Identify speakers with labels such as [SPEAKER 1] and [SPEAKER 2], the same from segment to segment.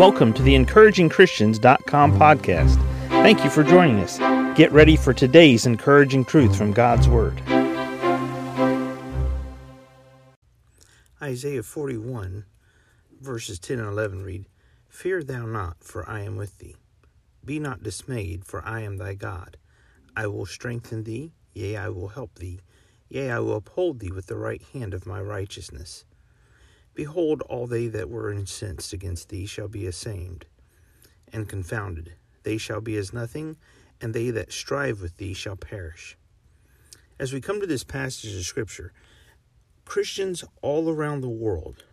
[SPEAKER 1] Welcome to the encouragingchristians.com podcast. Thank you for joining us. Get ready for today's encouraging truth from God's Word.
[SPEAKER 2] Isaiah 41, verses 10 and 11 read, Fear thou not, for I am with thee. Be not dismayed, for I am thy God. I will strengthen thee, yea, I will help thee. Yea, I will uphold thee with the right hand of my righteousness. Behold, all they that were incensed against thee shall be ashamed and confounded. They shall be as nothing, and they that strive with thee shall perish. As we come to this passage of Scripture, Christians all around the world,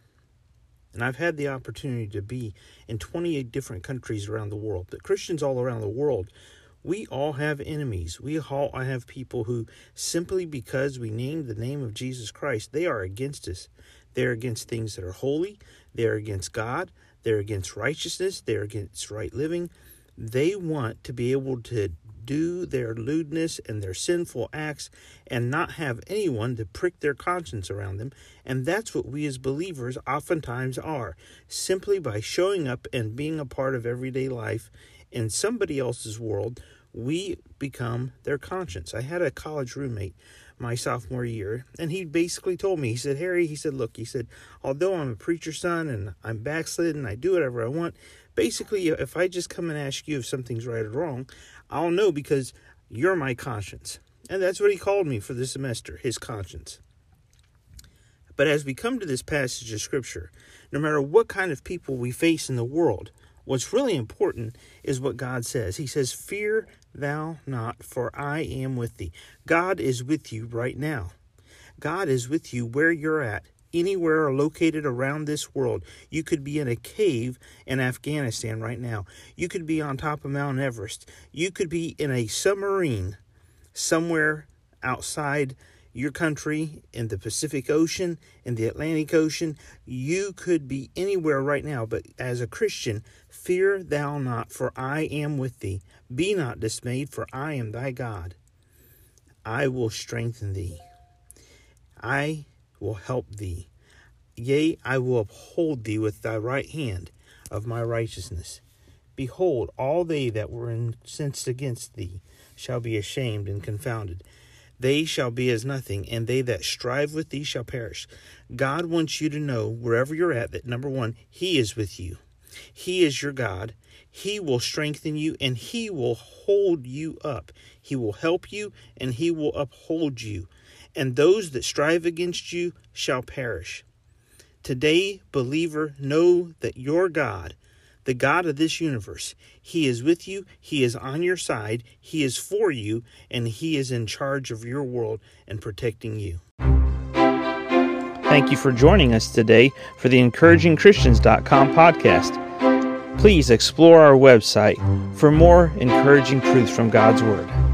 [SPEAKER 2] and I've had the opportunity to be in 28 different countries around the world, but Christians all around the world, we all have enemies. We all have people who, simply because we name the name of Jesus Christ, they are against us. They're against things that are holy. They're against God. They're against righteousness. They're against right living. They want to be able to do their lewdness and their sinful acts and not have anyone to prick their conscience around them. And that's what we as believers oftentimes are simply by showing up and being a part of everyday life in somebody else's world. We become their conscience. I had a college roommate my sophomore year, and he basically told me, he said, Harry, he said, look, he said, although I'm a preacher's son and I'm backslidden, I do whatever I want. Basically, if I just come and ask you if something's right or wrong, I'll know because you're my conscience. And that's what he called me for this semester, his conscience. But as we come to this passage of Scripture, no matter what kind of people we face in the world, what's really important is what God says. He says, Fear thou not, for I am with thee. God is with you right now. God is with you where you're at, anywhere located around this world. You could be in a cave in Afghanistan right now. You could be on top of Mount Everest. You could be in a submarine somewhere outside your country in the Pacific Ocean, in the Atlantic Ocean. You could be anywhere right now, but as a Christian, fear thou not, for I am with thee. Be not dismayed, for I am thy God. I will strengthen thee. I will help thee. Yea, I will uphold thee with thy right hand of my righteousness. Behold, all they that were incensed against thee shall be ashamed and confounded. They shall be as nothing, and they that strive with thee shall perish. God wants you to know, wherever you're at, that number one, He is with you. He is your God. He will strengthen you and He will hold you up. He will help you and He will uphold you. And those that strive against you shall perish. Today, believer, know that your God, the God of this universe, He is with you, He is on your side, He is for you, and He is in charge of your world and protecting you.
[SPEAKER 1] Thank you for joining us today for the encouragingchristians.com podcast. Please explore our website for more encouraging truths from God's Word.